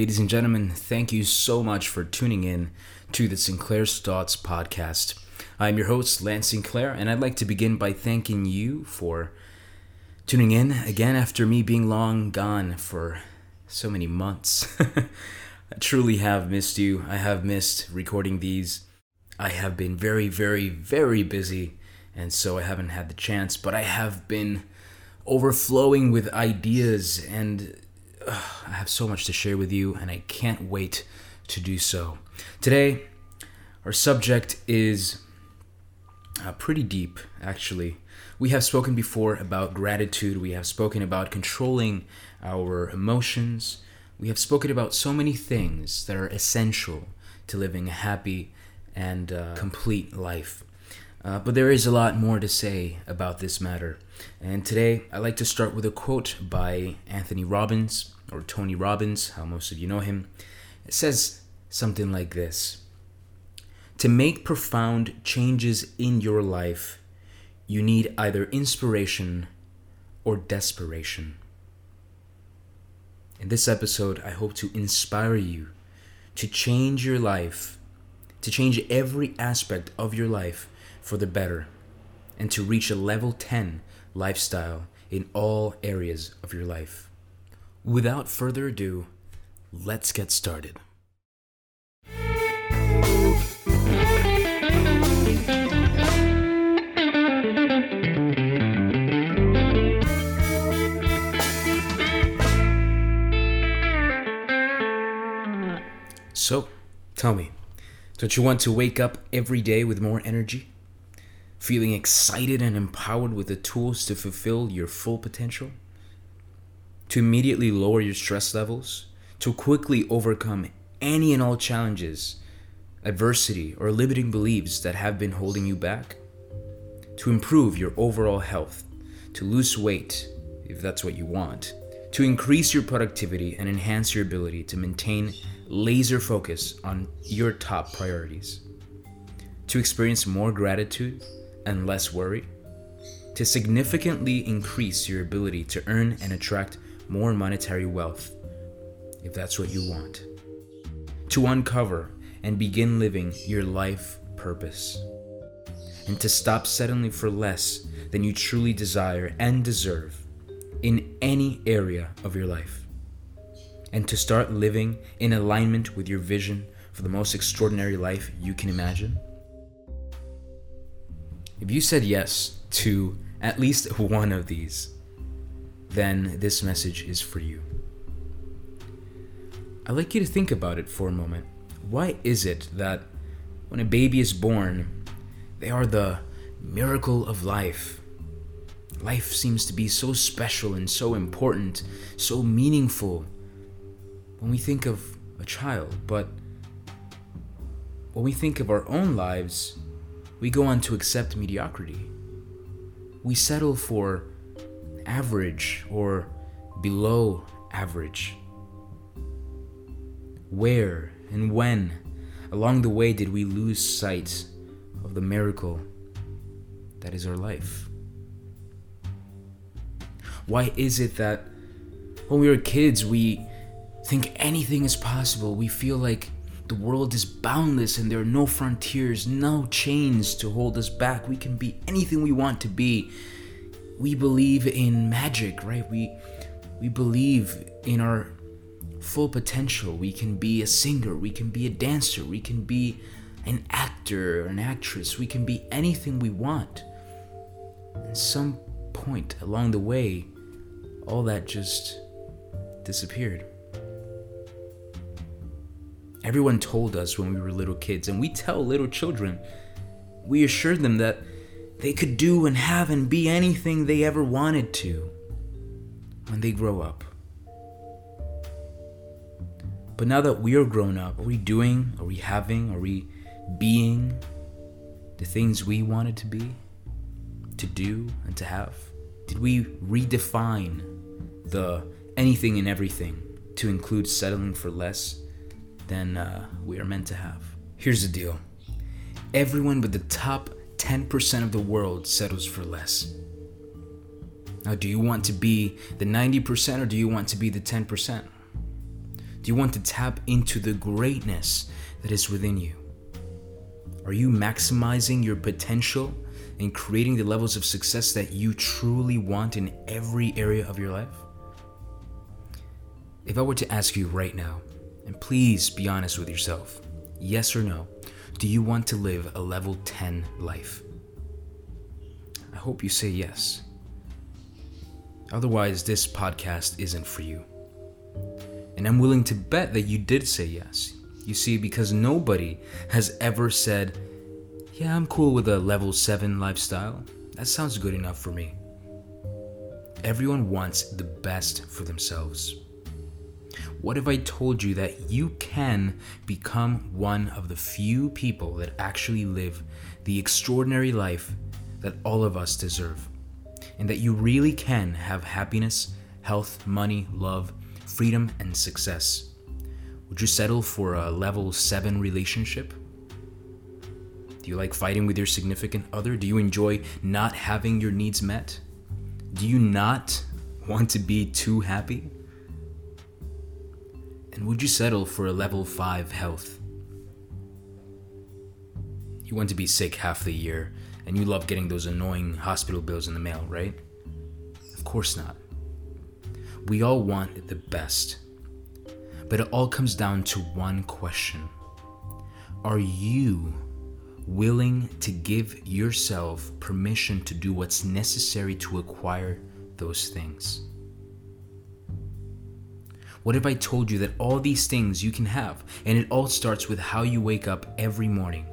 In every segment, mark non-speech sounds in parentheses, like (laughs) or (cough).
Ladies and gentlemen. Thank you so much for tuning in to the Sinclair Thoughts podcast. I'm your host, Lance Sinclair, and I'd like to begin by thanking you for tuning in again after me being long gone for so many months. (laughs) I truly have missed you. I have missed recording these. I have been very, very, very busy, and so I haven't had the chance, but I have been overflowing with ideas and I have so much to share with you, and I can't wait to do so. Today, our subject is uh, pretty deep, actually. We have spoken before about gratitude, we have spoken about controlling our emotions, we have spoken about so many things that are essential to living a happy and uh, complete life. Uh, but there is a lot more to say about this matter. And today, I'd like to start with a quote by Anthony Robbins, or Tony Robbins, how most of you know him. It says something like this To make profound changes in your life, you need either inspiration or desperation. In this episode, I hope to inspire you to change your life, to change every aspect of your life for the better, and to reach a level 10 lifestyle in all areas of your life. Without further ado, let's get started. So, tell me, don't you want to wake up every day with more energy? Feeling excited and empowered with the tools to fulfill your full potential? To immediately lower your stress levels? To quickly overcome any and all challenges, adversity, or limiting beliefs that have been holding you back? To improve your overall health? To lose weight, if that's what you want? To increase your productivity and enhance your ability to maintain laser focus on your top priorities? To experience more gratitude? And less worry, to significantly increase your ability to earn and attract more monetary wealth, if that's what you want, to uncover and begin living your life purpose, and to stop settling for less than you truly desire and deserve in any area of your life, and to start living in alignment with your vision for the most extraordinary life you can imagine. If you said yes to at least (laughs) one of these, then this message is for you. I'd like you to think about it for a moment. Why is it that when a baby is born, they are the miracle of life? Life seems to be so special and so important, so meaningful when we think of a child, but when we think of our own lives, we go on to accept mediocrity. We settle for average or below average. Where and when along the way did we lose sight of the miracle that is our life? Why is it that when we were kids we think anything is possible? We feel like the world is boundless and there are no frontiers, no chains to hold us back. We can be anything we want to be. We believe in magic, right? We we believe in our full potential. We can be a singer, we can be a dancer, we can be an actor or an actress. We can be anything we want. At some point along the way, all that just disappeared. Everyone told us when we were little kids, and we tell little children, we assure them that they could do and have and be anything they ever wanted to when they grow up. But now that we are grown up, are we doing, are we having, are we being the things we wanted to be, to do, and to have? Did we redefine the anything and everything to include settling for less than uh, we are meant to have. Here's the deal everyone but the top 10% of the world settles for less. Now, do you want to be the 90% or do you want to be the 10%? Do you want to tap into the greatness that is within you? Are you maximizing your potential and creating the levels of success that you truly want in every area of your life? If I were to ask you right now, and please be honest with yourself, yes or no, do you want to live a level 10 life? I hope you say yes. Otherwise, this podcast isn't for you. And I'm willing to bet that you did say yes. You see, because nobody has ever said, Yeah, I'm cool with a level 7 lifestyle. That sounds good enough for me. Everyone wants the best for themselves. What if I told you that you can become one of the few people that actually live the extraordinary life that all of us deserve? And that you really can have happiness, health, money, love, freedom, and success? Would you settle for a level 7 relationship? Do you like fighting with your significant other? Do you enjoy not having your needs met? Do you not want to be too happy? And would you settle for a level 5 health? You want to be sick half the year, and you love getting those annoying hospital bills in the mail, right? Of course not. We all want the best. But it all comes down to one question Are you willing to give yourself permission to do what's necessary to acquire those things? What if I told you that all these things you can have, and it all starts with how you wake up every morning,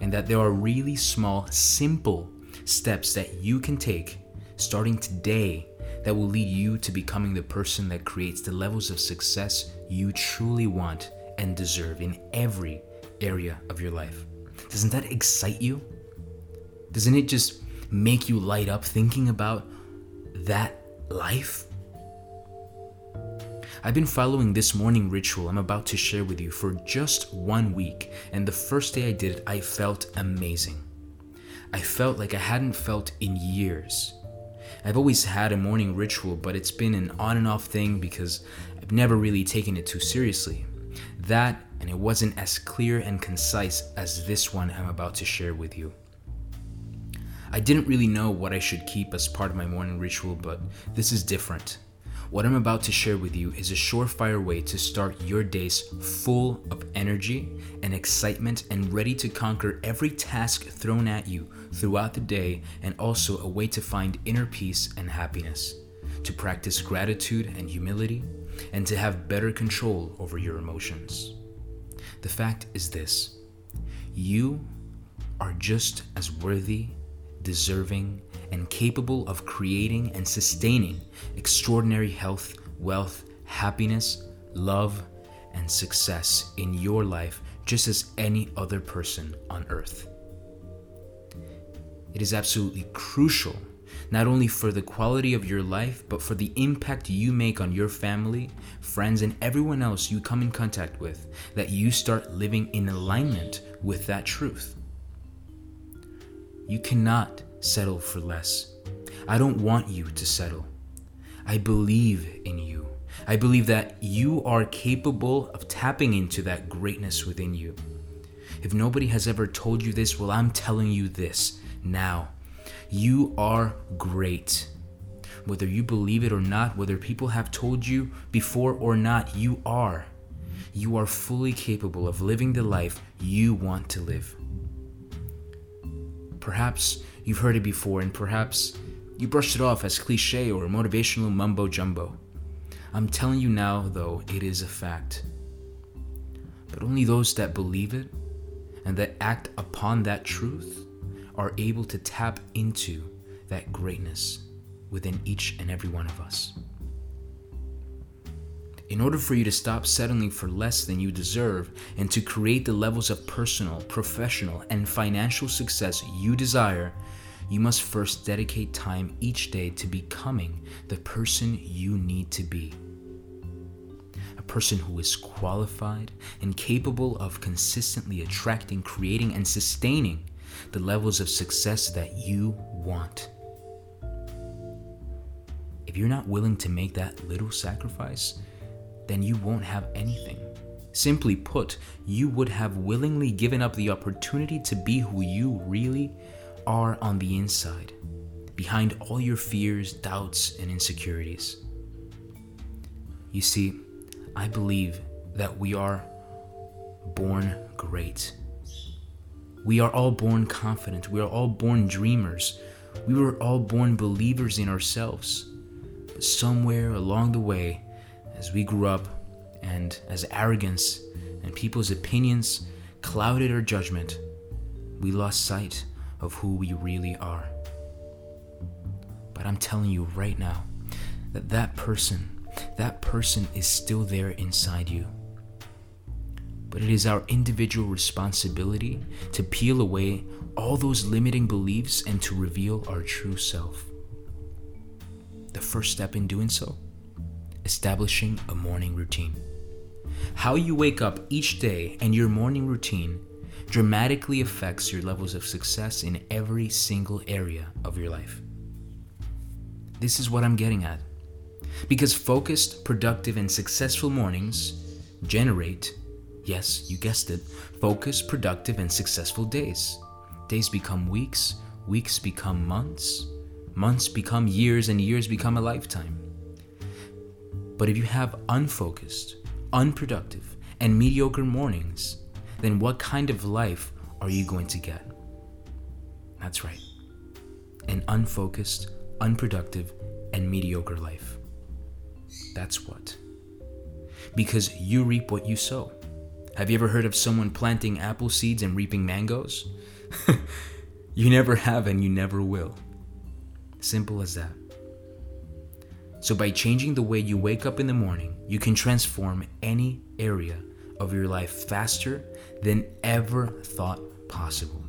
and that there are really small, simple steps that you can take starting today that will lead you to becoming the person that creates the levels of success you truly want and deserve in every area of your life? Doesn't that excite you? Doesn't it just make you light up thinking about that life? I've been following this morning ritual I'm about to share with you for just one week, and the first day I did it, I felt amazing. I felt like I hadn't felt in years. I've always had a morning ritual, but it's been an on and off thing because I've never really taken it too seriously. That, and it wasn't as clear and concise as this one I'm about to share with you. I didn't really know what I should keep as part of my morning ritual, but this is different. What I'm about to share with you is a surefire way to start your days full of energy and excitement and ready to conquer every task thrown at you throughout the day, and also a way to find inner peace and happiness, to practice gratitude and humility, and to have better control over your emotions. The fact is this you are just as worthy, deserving, and capable of creating and sustaining extraordinary health, wealth, happiness, love, and success in your life just as any other person on earth. It is absolutely crucial, not only for the quality of your life, but for the impact you make on your family, friends, and everyone else you come in contact with, that you start living in alignment with that truth. You cannot settle for less. I don't want you to settle. I believe in you. I believe that you are capable of tapping into that greatness within you. If nobody has ever told you this, well, I'm telling you this now. You are great. Whether you believe it or not, whether people have told you before or not, you are. You are fully capable of living the life you want to live. Perhaps you've heard it before, and perhaps you brushed it off as cliche or motivational mumbo jumbo. I'm telling you now, though, it is a fact. But only those that believe it and that act upon that truth are able to tap into that greatness within each and every one of us. In order for you to stop settling for less than you deserve and to create the levels of personal, professional, and financial success you desire, you must first dedicate time each day to becoming the person you need to be. A person who is qualified and capable of consistently attracting, creating, and sustaining the levels of success that you want. if you're not willing to make that little sacrifice, then you won't have anything. Simply put, you would have willingly given up the opportunity to be who you really are on the inside, behind all your fears, doubts, and insecurities. You see, I believe that we are born great. We are all born confident. We are all born dreamers. We were all born believers in ourselves. But somewhere along the way, as we grew up, and as arrogance and people's opinions clouded our judgment, we lost sight of who we really are. But I'm telling you right now that that person, that person is still there inside you. But it is our individual responsibility to peel away all those limiting beliefs and to reveal our true self. The first step in doing so, establishing a morning routine. How you wake up each day and your morning routine dramatically affects your levels of success in every single area of your life. This is what I'm getting at. Because focused, productive, and successful mornings generate, yes, you guessed it, focused, productive, and successful days. Days become weeks, weeks become months, months become years, and years become a lifetime. But if you have unfocused, unproductive, and mediocre mornings, then what kind of life are you going to get? That's right. An unfocused, unproductive, and mediocre life. That's what. Because you reap what you sow. Have you ever heard of someone planting apple seeds and reaping mangoes? (laughs) you never have and you never will. Simple as that. So, by changing the way you wake up in the morning, you can transform any area of your life faster than ever thought possible.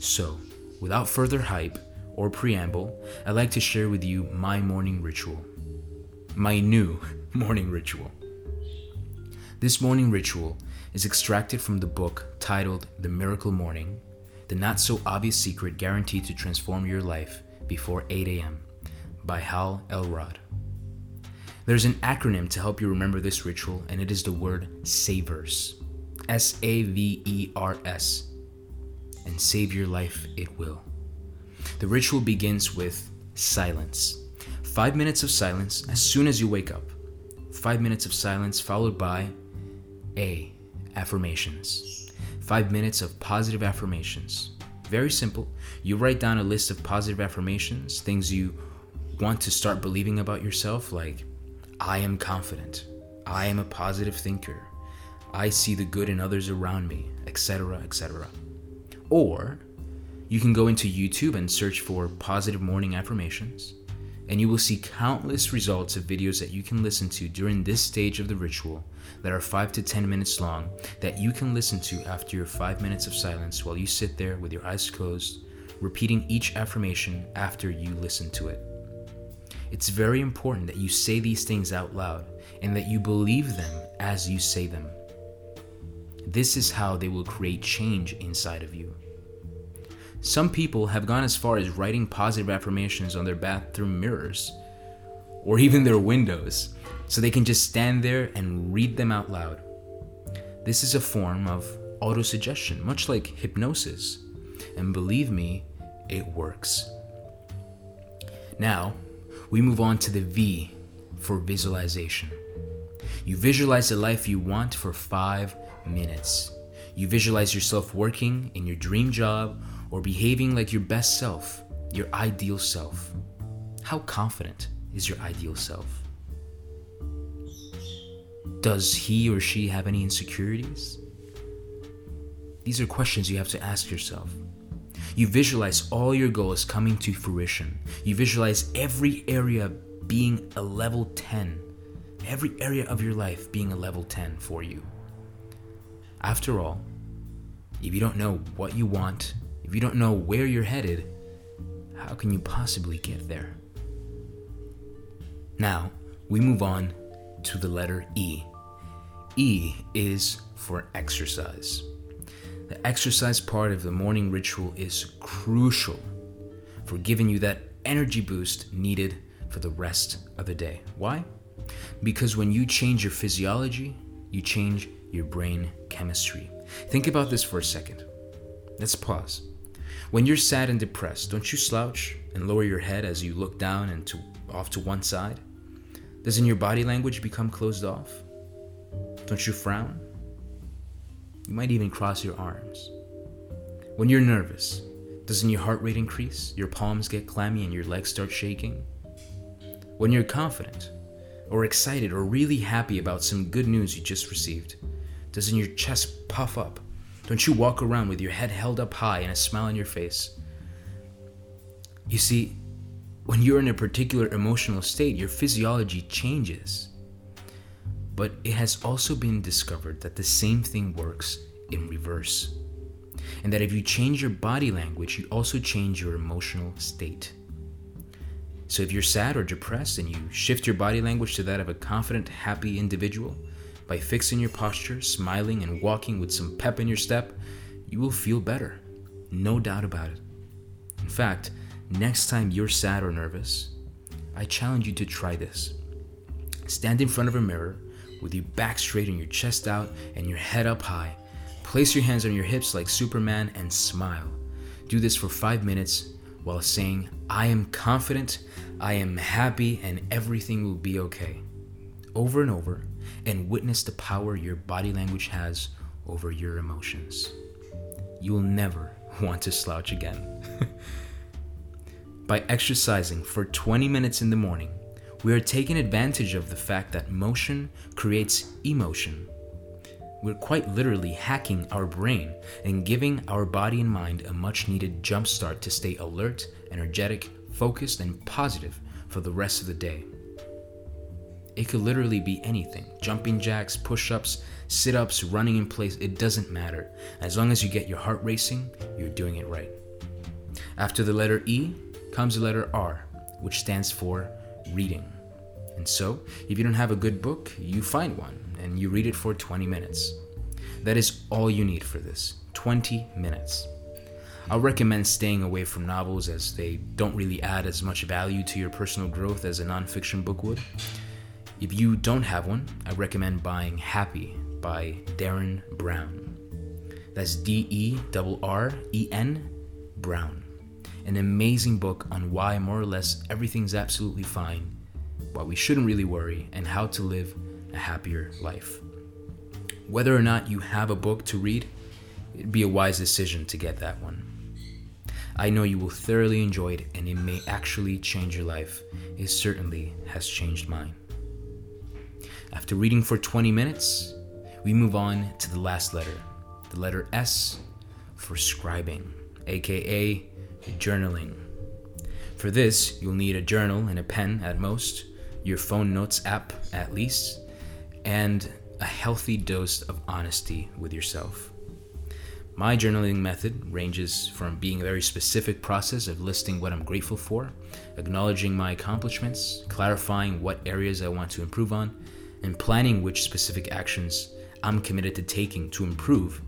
So, without further hype or preamble, I'd like to share with you my morning ritual. My new (laughs) morning ritual. This morning ritual is extracted from the book titled The Miracle Morning The Not So Obvious Secret Guaranteed to Transform Your Life Before 8 a.m by Hal Elrod. There's an acronym to help you remember this ritual, and it is the word SAVERS. S A V E R S. And save your life it will. The ritual begins with silence. Five minutes of silence as soon as you wake up. Five minutes of silence followed by A. Affirmations. Five minutes of positive affirmations. Very simple. You write down a list of positive affirmations, things you want to start believing about yourself, like, I am confident, I am a positive thinker, I see the good in others around me, etc., etc. Or you can go into YouTube and search for positive morning affirmations, and you will see countless results of videos that you can listen to during this stage of the ritual that are 5 to 10 minutes long that you can listen to after your 5 minutes of silence while you sit there with your eyes closed, repeating each affirmation after you listen to it. It's very important that you say these things out loud and that you believe them as you say them. This is how they will create change inside of you. Some people have gone as far as writing positive affirmations on their bathroom mirrors or even their windows so they can just stand there and read them out loud. This is a form of autosuggestion, much like hypnosis. And believe me, it works. Now, we move on to the V for visualization. You visualize the life you want for five minutes. You visualize yourself working in your dream job or behaving like your best self, your ideal self. How confident is your ideal self? Does he or she have any insecurities? These are questions you have to ask yourself. You visualize all your goals coming to fruition. You visualize every area being a level 10, every area of your life being a level 10 for you. After all, if you don't know what you want, if you don't know where you're headed, how can you possibly get there? Now, we move on to the letter E. E is for exercise. The exercise part of the morning ritual is crucial for giving you that energy boost needed for the rest of the day. Why? Because when you change your physiology, you change your brain chemistry. Think about this for a second. Let's pause. When you're sad and depressed, don't you slouch and lower your head as you look down and to, off to one side? Doesn't your body language become closed off? Don't you frown? You might even cross your arms. When you're nervous, doesn't your heart rate increase, your palms get clammy, and your legs start shaking? When you're confident, or excited, or really happy about some good news you just received, doesn't your chest puff up? Don't you walk around with your head held up high and a smile on your face? You see, when you're in a particular emotional state, your physiology changes. But it has also been discovered that the same thing works in reverse and that if you change your body language, you also change your emotional state. So if you're sad or depressed and you shift your body language to that of a confident, happy individual by fixing your posture, smiling, and walking with some pep in your step, you will feel better. No doubt about it. In fact, next time you're sad or nervous, I challenge you to try this. Stand in front of a mirror with your back straight and your chest out and your head up high Place your hands on your hips like Superman and smile. Do this for five minutes while saying, I am confident, I am happy, and everything will be okay. Over and over, and witness the power your body language has over your emotions. You will never (laughs) want to slouch again. (laughs) By exercising for 20 minutes in the morning, we are taking advantage of the fact that motion creates emotion we're quite literally hacking our brain and giving our body and mind a much needed jumpstart to stay alert, energetic, focused, and positive for the rest of the day. It could literally be anything jumping jacks, push ups, sit ups, running in place, it doesn't matter. As long as you get your heart racing, you're doing it right. After the letter E comes the letter R, which stands for reading. And so, if you don't have a good book, you find one and you read it for 20 minutes. That is all you need for this 20 minutes. I'll recommend staying away from novels as they don't really add as much value to your personal growth as a nonfiction book would. If you don't have one, I recommend buying Happy by Derren Brown. That's D E R E N Brown. An amazing book on why more or less everything's absolutely fine, why we shouldn't really worry, and how to live a happier life. Whether or not you have a book to read, it'd be a wise decision to get that one. I know you will thoroughly enjoy it and it may actually change your life. It certainly has changed mine. After reading for 20 minutes, we move on to the last letter, the letter S for scribing, aka journaling. For this, you'll need a journal and a pen at most, your phone notes app at least, and a healthy dose of honesty with yourself. My journaling method ranges from being a very specific process of listing what I'm grateful for, acknowledging my accomplishments, clarifying what areas I want to improve on, and planning which specific actions I'm committed to taking to improve,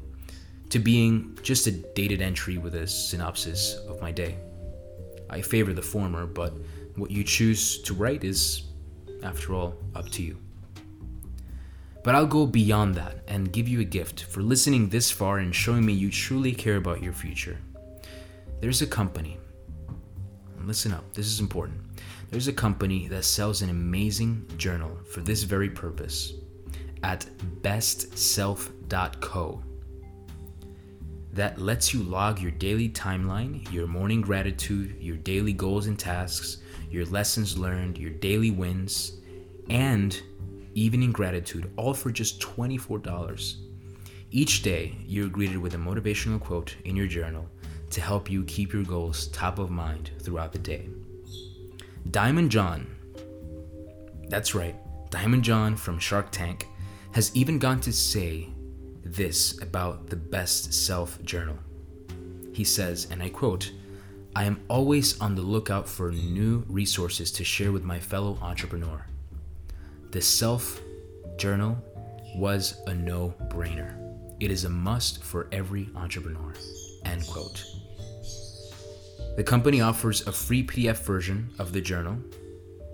to being just a dated entry with a synopsis of my day. I favor the former, but what you choose to write is, after all, up to you. But I'll go beyond that and give you a gift for listening this far and showing me you truly care about your future. There's a company, listen up, this is important. There's a company that sells an amazing journal for this very purpose at bestself.co that lets you log your daily timeline, your morning gratitude, your daily goals and tasks, your lessons learned, your daily wins, and evening gratitude, all for just $24. Each day, you're greeted with a motivational quote in your journal to help you keep your goals top of mind throughout the day. Daymond John, that's right, Daymond John from Shark Tank, has even gone to say this about the Best Self Journal. He says, and I quote, I am always on the lookout for new resources to share with my fellow entrepreneur. The self journal was a no brainer. It is a must for every entrepreneur. End quote. The company offers a free PDF version of the journal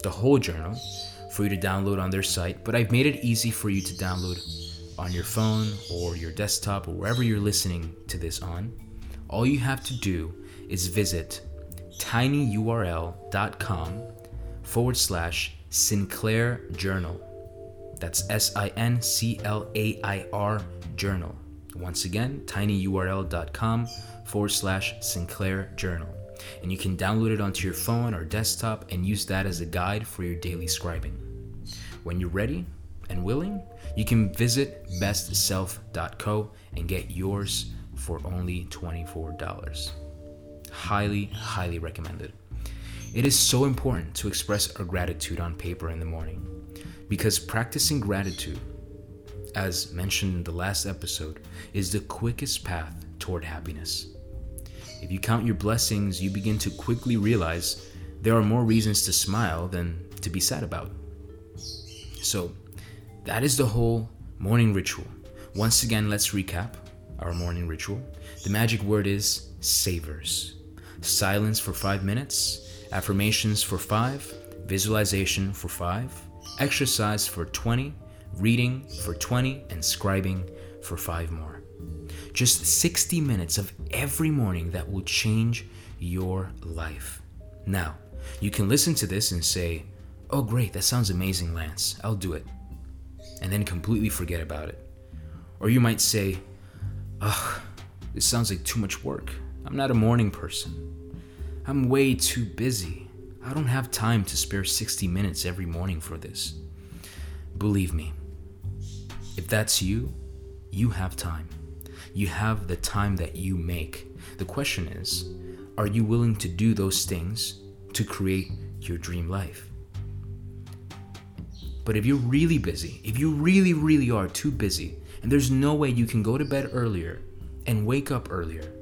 the whole journal, for you to download on their site, but I've made it easy for you to download on your phone or your desktop or wherever you're listening to this on. All you have to do is visit tinyurl.com forward slash Sinclair Journal. That's S I N C L A I R Journal. Once again, tinyurl.com forward slash Sinclair Journal. And you can download it onto your phone or desktop and use that as a guide for your daily scribing. When you're ready and willing, you can visit bestself.co and get yours for only $24. Highly, highly recommended. It is so important to express our gratitude on paper in the morning because practicing gratitude, as mentioned in the last episode, is the quickest path toward happiness. If you count your blessings, you begin to quickly realize there are more reasons to smile than to be sad about. So, that is the whole morning ritual. Once again, let's recap our morning ritual. The magic word is SAVERS. Silence for five minutes, affirmations for five, visualization for five, exercise for 20, reading for 20, and scribing for five more. Just 60 minutes of every morning that will change your life. Now, you can listen to this and say, Oh, great, that sounds amazing, Lance. I'll do it and then completely forget about it. Or you might say, ugh, this sounds like too much work. I'm not a morning person. I'm way too busy. I don't have time to spare 60 minutes every morning for this. Believe me, if that's you, you have time. You have the time that you make. The question is, are you willing to do those things to create your dream life? But if you're really busy, if you really, really are too busy, and there's no way you can go to bed earlier and wake up earlier,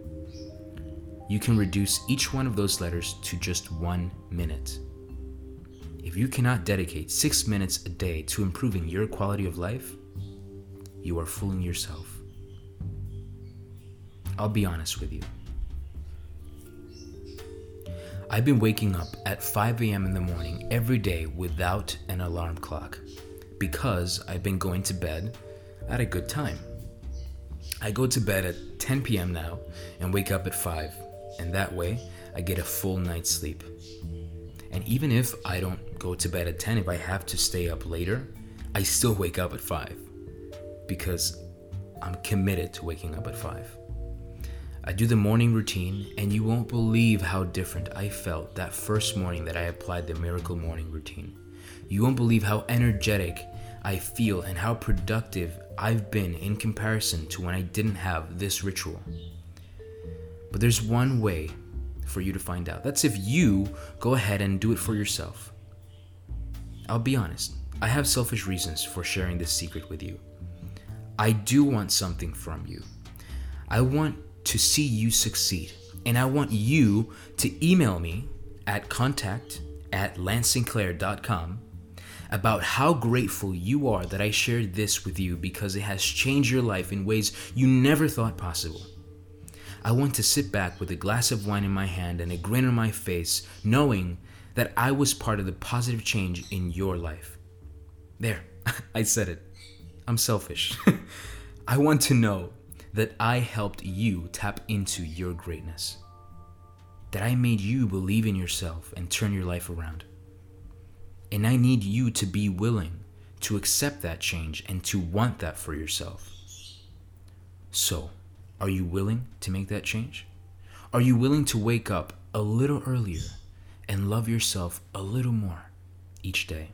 you can reduce each one of those letters to just one minute. If you cannot dedicate six minutes a day to improving your quality of life, you are fooling yourself. I'll be honest with you. I've been waking up at 5 a.m. in the morning every day without an alarm clock because I've been going to bed at a good time. I go to bed at 10 p.m. now and wake up at 5, and that way I get a full night's sleep. And even if I don't go to bed at 10, if I have to stay up later, I still wake up at 5 because I'm committed to waking up at 5. I do the morning routine, and you won't believe how different I felt that first morning that I applied the miracle morning routine. You won't believe how energetic I feel and how productive I've been in comparison to when I didn't have this ritual. But there's one way for you to find out. That's if you go ahead and do it for yourself. I'll be honest, I have selfish reasons for sharing this secret with you. I do want something from you. I want to see you succeed. And I want you to email me at contact at lancesinclair.com about how grateful you are that I shared this with you because it has changed your life in ways you never thought possible. I want to sit back with a glass of wine in my hand and a grin on my face, knowing that I was part of the positive change in your life. There, (laughs) I said it. I'm selfish. (laughs) I want to know that I helped you tap into your greatness. That I made you believe in yourself and turn your life around. And I need you to be willing to accept that change and to want that for yourself. So, are you willing to make that change? Are you willing to wake up a little earlier and love yourself a little more each day?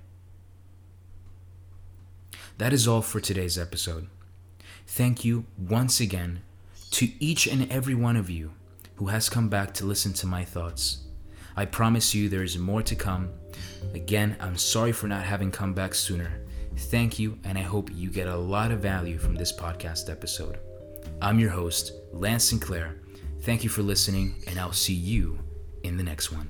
That is all for today's episode. Thank you once again to each and every one of you who has come back to listen to my thoughts. I promise you there is more to come. Again, I'm sorry for not having come back sooner. Thank you, and I hope you get a lot of value from this podcast episode. I'm your host, Lance Sinclair. Thank you for listening, and I'll see you in the next one.